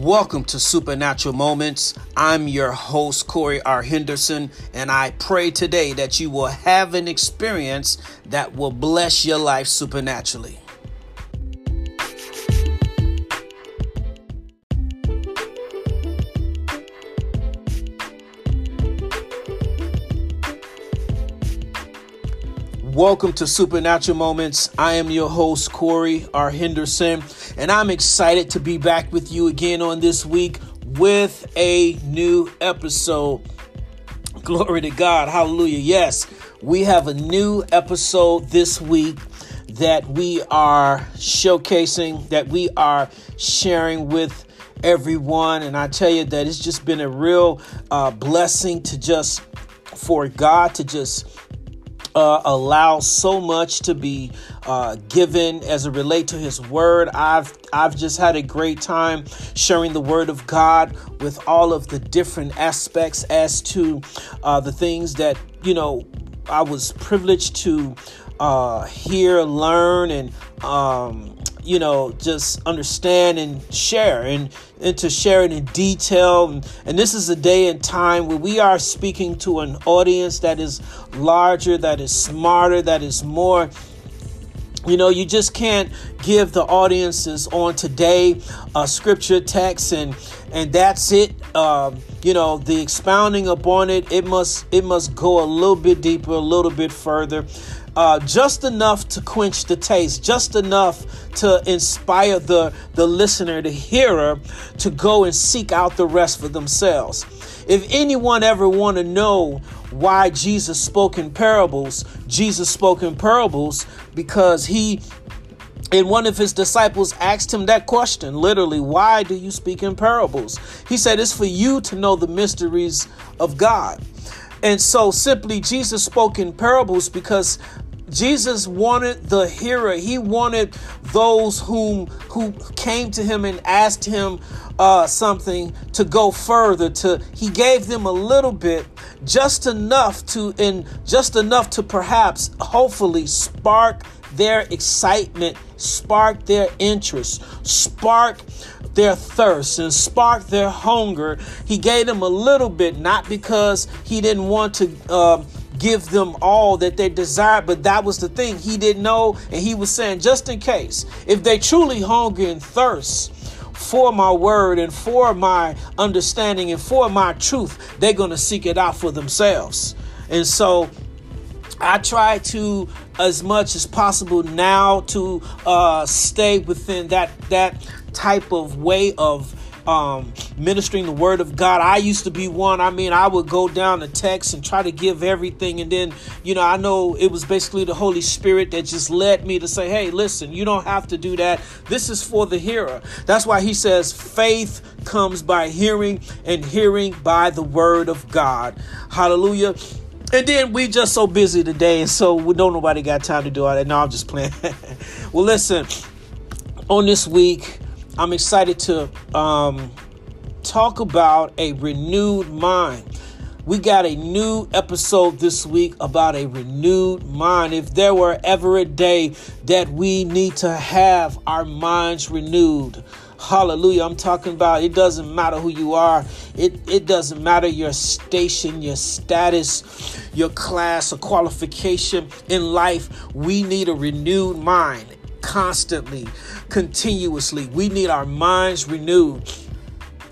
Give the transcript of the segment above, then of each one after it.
Welcome to Supernatural Moments. I'm your host, Corey R. Henderson, and I pray today that you will have an experience that will bless your life supernaturally. Welcome to Supernatural Moments. I am your host, Corey R. Henderson, and I'm excited to be back with you again on this week with a new episode. Glory to God. Hallelujah. Yes, we have a new episode this week that we are showcasing, that we are sharing with everyone. And I tell you that it's just been a real uh, blessing to just, for God to just uh, allow so much to be uh, given as it relate to His Word. I've I've just had a great time sharing the Word of God with all of the different aspects as to uh, the things that you know I was privileged to uh, hear, learn, and um, you know, just understand and share and, and to share it in detail. And, and this is a day and time where we are speaking to an audience that is larger, that is smarter, that is more you know, you just can't give the audiences on today a scripture text and and that's it. Um, you know, the expounding upon it, it must it must go a little bit deeper, a little bit further uh, just enough to quench the taste, just enough to inspire the, the listener, the hearer, to go and seek out the rest for themselves. If anyone ever want to know why Jesus spoke in parables, Jesus spoke in parables because he and one of his disciples asked him that question literally, why do you speak in parables? He said, It's for you to know the mysteries of God. And so simply Jesus spoke in parables because Jesus wanted the hearer. He wanted those whom who came to him and asked him uh, something to go further. To he gave them a little bit, just enough to, and just enough to perhaps, hopefully, spark their excitement, spark their interest, spark their thirst and spark their hunger. He gave them a little bit, not because he didn't want to uh, give them all that they desired, but that was the thing. He didn't know, and he was saying, just in case, if they truly hunger and thirst, for my word and for my understanding and for my truth, they're going to seek it out for themselves. And so I try to, as much as possible now, to uh, stay within that that type of way of um, ministering the word of God. I used to be one. I mean, I would go down the text and try to give everything. And then, you know, I know it was basically the Holy Spirit that just led me to say, hey, listen, you don't have to do that. This is for the hearer. That's why he says faith comes by hearing and hearing by the word of God. Hallelujah. And then we just so busy today, and so we don't nobody got time to do all that. No, I'm just playing. well, listen, on this week, I'm excited to um, talk about a renewed mind. We got a new episode this week about a renewed mind. If there were ever a day that we need to have our minds renewed, Hallelujah. I'm talking about it doesn't matter who you are. It, it doesn't matter your station, your status, your class, or qualification in life. We need a renewed mind constantly, continuously. We need our minds renewed.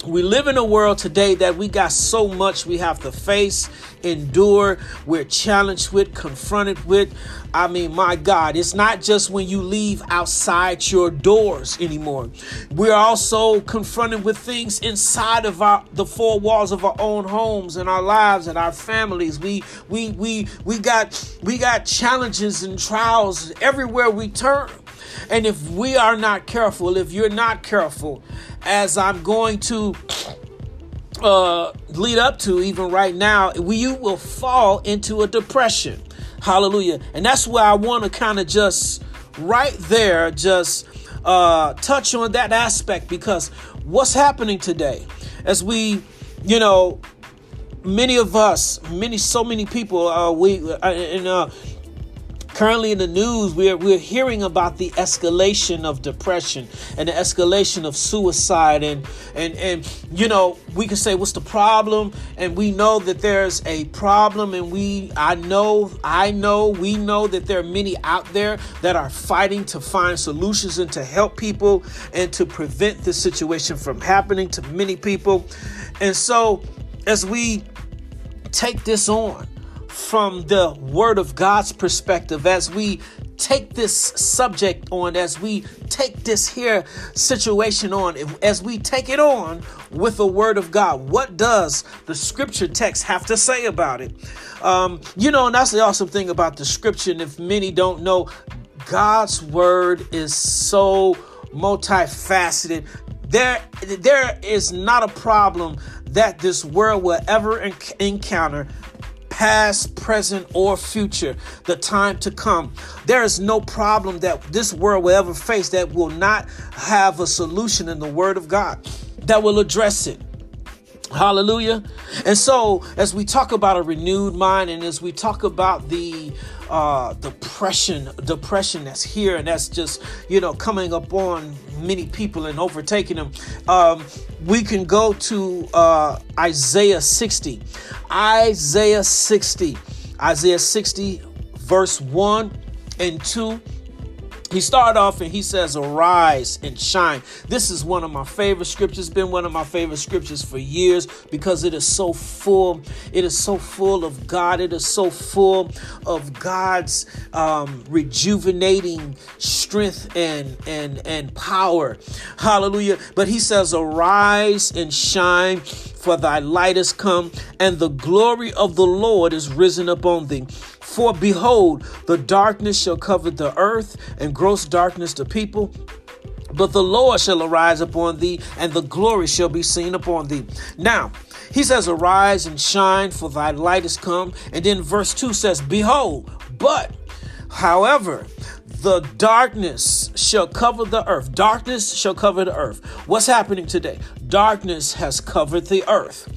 We live in a world today that we got so much we have to face, endure, we're challenged with, confronted with. I mean, my God, it's not just when you leave outside your doors anymore. We're also confronted with things inside of our the four walls of our own homes and our lives and our families. We we we we got we got challenges and trials everywhere we turn. And if we are not careful, if you're not careful, as I'm going to uh, lead up to even right now, we, you will fall into a depression. Hallelujah. And that's where I want to kind of just right there, just uh, touch on that aspect because what's happening today as we, you know, many of us, many, so many people, uh, we, uh, and, uh, Currently in the news, we're, we're hearing about the escalation of depression and the escalation of suicide. And, and, and, you know, we can say, what's the problem? And we know that there's a problem. And we, I know, I know, we know that there are many out there that are fighting to find solutions and to help people and to prevent this situation from happening to many people. And so, as we take this on, from the Word of God's perspective as we take this subject on, as we take this here situation on, as we take it on with the Word of God. What does the scripture text have to say about it? Um, you know, and that's the awesome thing about the scripture. And if many don't know, God's Word is so multifaceted. There, there is not a problem that this world will ever encounter past, present, or future, the time to come. There is no problem that this world will ever face that will not have a solution in the Word of God that will address it. Hallelujah. And so, as we talk about a renewed mind and as we talk about the uh, depression, depression that's here and that's just, you know, coming up on many people and overtaking them, um, we can go to uh, Isaiah 60. Isaiah 60. Isaiah 60, verse 1 and 2 he started off and he says, Arise and shine. This is one of my favorite scriptures, been one of my favorite scriptures for years because it is so full. It is so full of God. It is so full of God's um, rejuvenating strength and, and, and power. Hallelujah. But he says, Arise and shine, for thy light is come, and the glory of the Lord is risen upon thee. For behold, the darkness shall cover the earth, and gross darkness the people. But the Lord shall arise upon thee, and the glory shall be seen upon thee. Now, he says, Arise and shine, for thy light is come. And then verse 2 says, Behold, but, however, the darkness shall cover the earth. Darkness shall cover the earth. What's happening today? Darkness has covered the earth.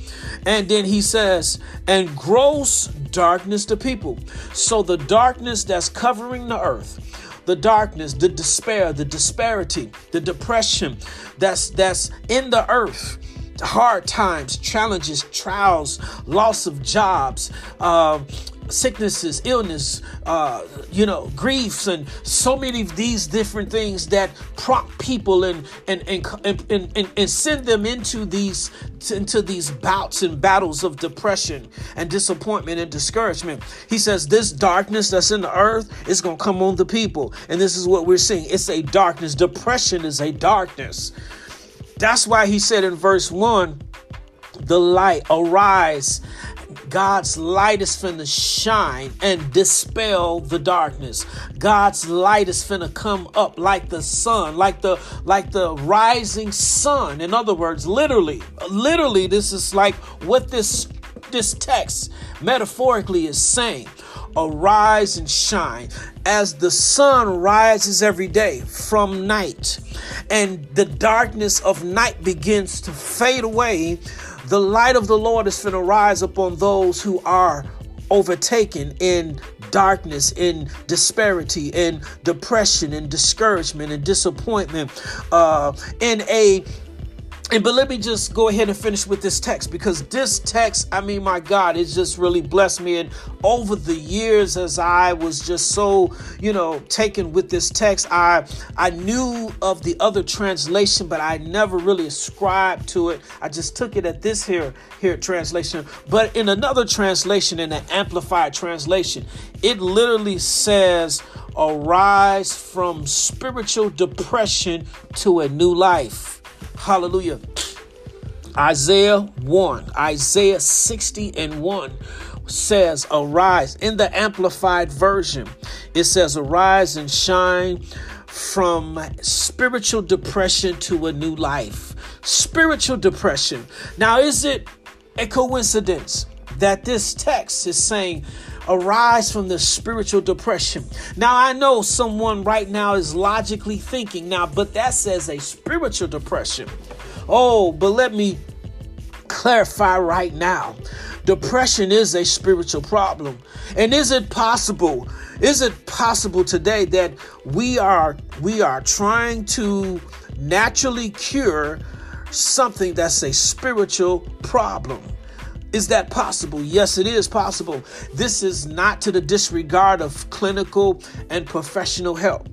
And then he says, and gross darkness to people. So the darkness that's covering the earth, the darkness, the despair, the disparity, the depression that's that's in the earth hard times, challenges, trials, loss of jobs, uh, sicknesses, illness, uh, you know, griefs, and so many of these different things that prompt people and and and and, and, and send them into these into these bouts and battles of depression and disappointment and discouragement. He says this darkness that's in the earth is going to come on the people, and this is what we're seeing. It's a darkness. Depression is a darkness. That's why he said in verse one, the light arise God's light is finna shine and dispel the darkness. God's light is finna come up like the sun, like the like the rising sun. In other words, literally, literally, this is like what this this text metaphorically is saying. Arise and shine as the sun rises every day from night. And the darkness of night begins to fade away. The light of the Lord is going to rise upon those who are overtaken in darkness, in disparity, in depression, in discouragement, and disappointment, uh, in a and but let me just go ahead and finish with this text because this text, I mean, my God, it just really blessed me. And over the years, as I was just so, you know, taken with this text, I I knew of the other translation, but I never really ascribed to it. I just took it at this here here translation. But in another translation, in the amplified translation, it literally says, "Arise from spiritual depression to a new life." Hallelujah. Isaiah 1, Isaiah 60 and 1 says, Arise. In the Amplified Version, it says, Arise and shine from spiritual depression to a new life. Spiritual depression. Now, is it a coincidence that this text is saying, arise from the spiritual depression. Now, I know someone right now is logically thinking now, but that says a spiritual depression. Oh, but let me clarify right now depression is a spiritual problem. And is it possible? Is it possible today that we are we are trying to naturally cure something that's a spiritual problem? Is that possible? Yes, it is possible. This is not to the disregard of clinical and professional help.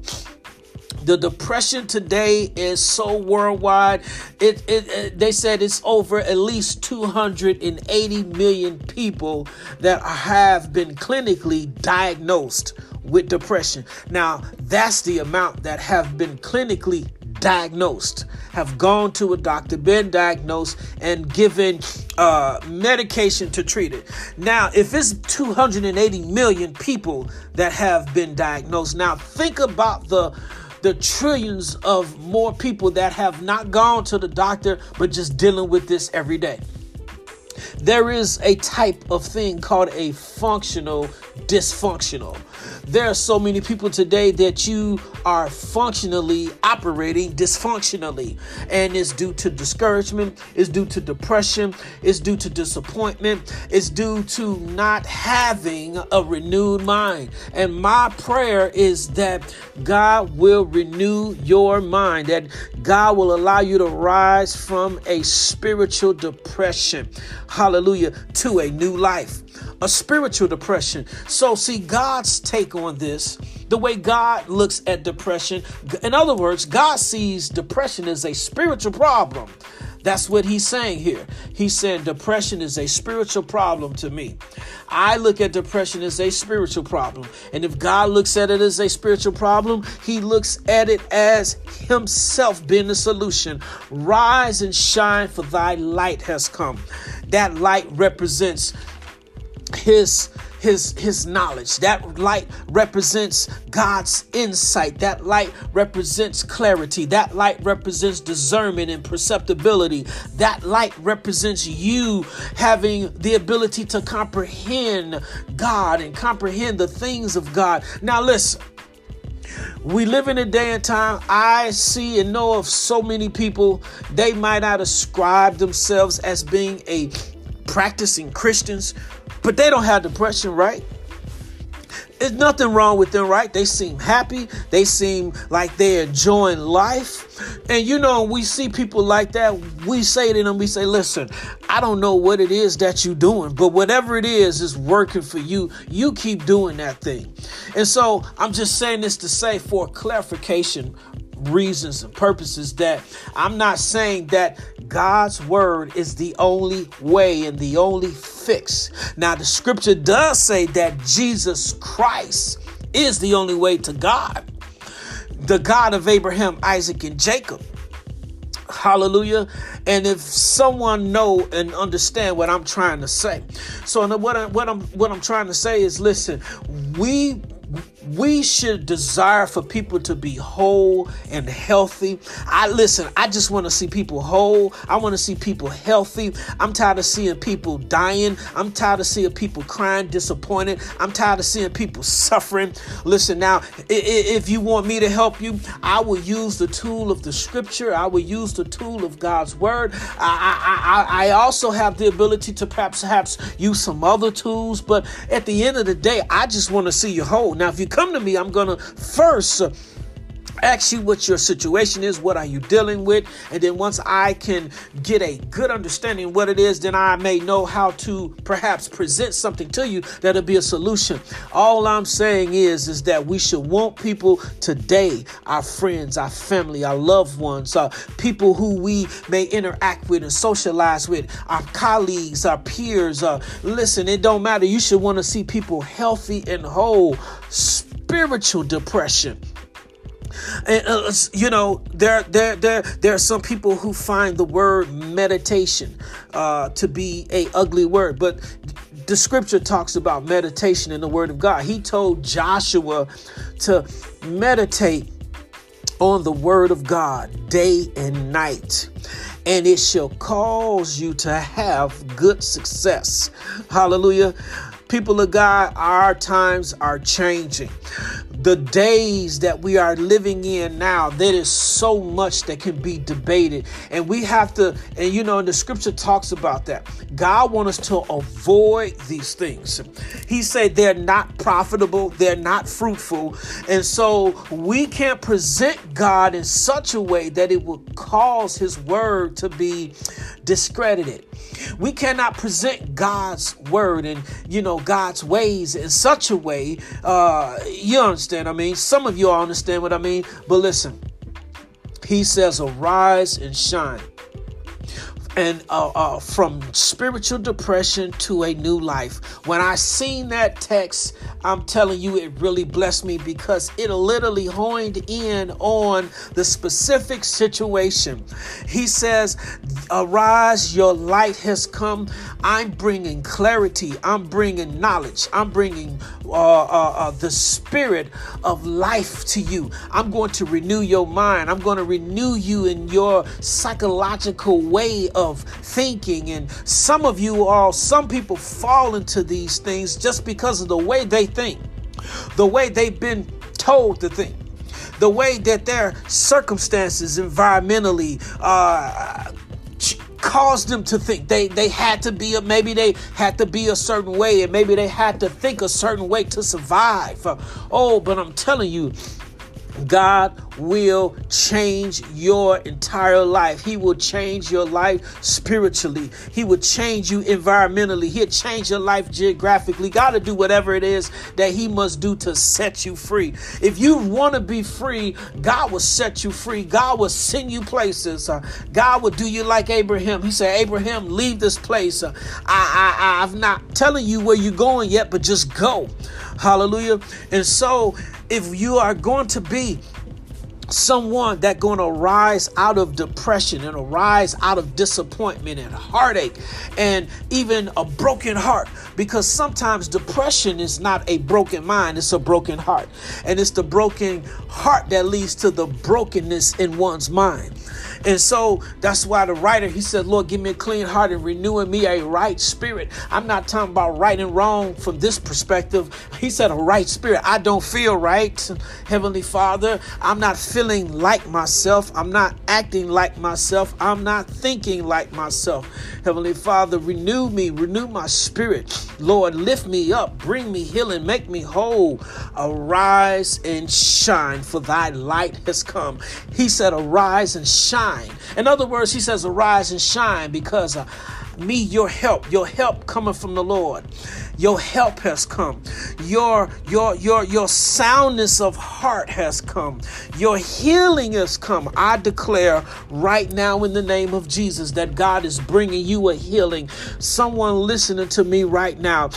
The depression today is so worldwide. It, it, it, they said it's over at least 280 million people that have been clinically diagnosed with depression. Now, that's the amount that have been clinically diagnosed, have gone to a doctor, been diagnosed, and given uh, medication to treat it. Now, if it's 280 million people that have been diagnosed, now think about the the trillions of more people that have not gone to the doctor but just dealing with this every day. There is a type of thing called a functional dysfunctional. There are so many people today that you are functionally operating dysfunctionally, and it's due to discouragement, it's due to depression, it's due to disappointment, it's due to not having a renewed mind. And my prayer is that God will renew your mind, that God will allow you to rise from a spiritual depression, hallelujah, to a new life a spiritual depression. So, see, God's take on this, the way God looks at depression, in other words, God sees depression as a spiritual problem. That's what he's saying here. He's saying depression is a spiritual problem to me. I look at depression as a spiritual problem. And if God looks at it as a spiritual problem, he looks at it as himself being the solution. Rise and shine, for thy light has come. That light represents his his his knowledge. That light represents god's insight. That light represents clarity. That light represents discernment and perceptibility. That light represents you having the ability to comprehend god and comprehend the things of god. Now listen we live in a day and time I see and know of so many people, they might not ascribe themselves as being a practicing Christians, but they don't have depression, right? There's nothing wrong with them, right? They seem happy. They seem like they're enjoying life. And you know, we see people like that. We say to them, we say, listen, I don't know what it is that you're doing, but whatever it is is working for you. You keep doing that thing. And so I'm just saying this to say for clarification reasons and purposes that I'm not saying that God's word is the only way and the only fix. Now, the scripture does say that Jesus Christ is the only way to God, the God of Abraham, Isaac, and Jacob. Hallelujah. And if someone know and understand what I'm trying to say. So what I, what I'm what I'm trying to say is listen, we we should desire for people to be whole and healthy. I listen, I just want to see people whole. I want to see people healthy. I'm tired of seeing people dying. I'm tired of seeing people crying, disappointed. I'm tired of seeing people suffering. Listen, now, if you want me to help you, I will use the tool of the scripture, I will use the tool of God's word. I, I, I also have the ability to perhaps, perhaps use some other tools, but at the end of the day, I just want to see you whole. Now, if you come to me, I'm going to first ask you what your situation is what are you dealing with and then once i can get a good understanding what it is then i may know how to perhaps present something to you that'll be a solution. All i'm saying is is that we should want people today our friends our family our loved ones uh, people who we may interact with and socialize with our colleagues our peers uh, listen it don't matter. You should want to see people healthy and whole spiritual depression. And uh, you know, there, there, there, there are some people who find the word meditation uh, to be a ugly word, but the scripture talks about meditation in the word of God. He told Joshua to meditate on the word of God day and night, and it shall cause you to have good success. Hallelujah. People of God, our times are changing. The days that we are living in now, there is so much that can be debated. And we have to, and you know, and the scripture talks about that. God wants us to avoid these things. He said they're not profitable, they're not fruitful. And so we can't present God in such a way that it will cause his word to be discredited. We cannot present God's word and you know God's ways in such a way. Uh, you understand? I mean, some of you all understand what I mean. But listen, He says, "Arise and shine." And uh, uh, from spiritual depression to a new life. When I seen that text, I'm telling you, it really blessed me because it literally honed in on the specific situation. He says, Arise, your light has come. I'm bringing clarity, I'm bringing knowledge, I'm bringing uh, uh, uh, the spirit of life to you. I'm going to renew your mind, I'm going to renew you in your psychological way of of thinking. And some of you all, some people fall into these things just because of the way they think, the way they've been told to think, the way that their circumstances environmentally uh, caused them to think they they had to be a, maybe they had to be a certain way and maybe they had to think a certain way to survive oh but i'm telling you God will change your entire life. He will change your life spiritually. He will change you environmentally. He'll change your life geographically. God will do whatever it is that He must do to set you free. If you want to be free, God will set you free. God will send you places. Uh, God will do you like Abraham. He said, Abraham, leave this place. Uh, I, I, I'm not telling you where you're going yet, but just go. Hallelujah. And so, if you are going to be someone that going to rise out of depression and arise out of disappointment and heartache and even a broken heart because sometimes depression is not a broken mind it's a broken heart. And it's the broken heart that leads to the brokenness in one's mind and so that's why the writer, he said, Lord, give me a clean heart and renew in me a right spirit. I'm not talking about right and wrong from this perspective. He said, a right spirit. I don't feel right, Heavenly Father. I'm not feeling like myself. I'm not acting like myself. I'm not thinking like myself. Heavenly Father, renew me, renew my spirit. Lord, lift me up, bring me healing, make me whole. Arise and shine, for thy light has come. He said, Arise and shine. In other words, he says, Arise and shine because uh, me, your help, your help coming from the Lord. Your help has come. Your your your your soundness of heart has come. Your healing has come. I declare right now in the name of Jesus that God is bringing you a healing. Someone listening to me right now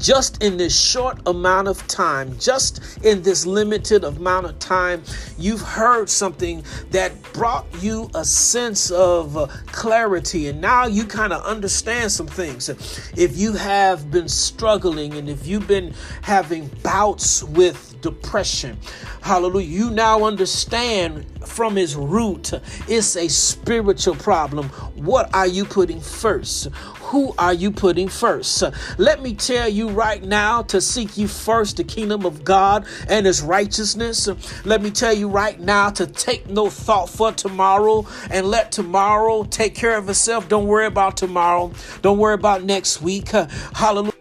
just in this short amount of time, just in this limited amount of time, you've heard something that brought you a sense of uh, clarity, and now you kind of understand some things. If you have been struggling and if you've been having bouts with depression, hallelujah, you now understand from its root it's a spiritual problem. What are you putting first? Who are you putting first? Let me tell you right now to seek you first the kingdom of God and his righteousness. Let me tell you right now to take no thought for tomorrow and let tomorrow take care of itself. Don't worry about tomorrow. Don't worry about next week. Hallelujah.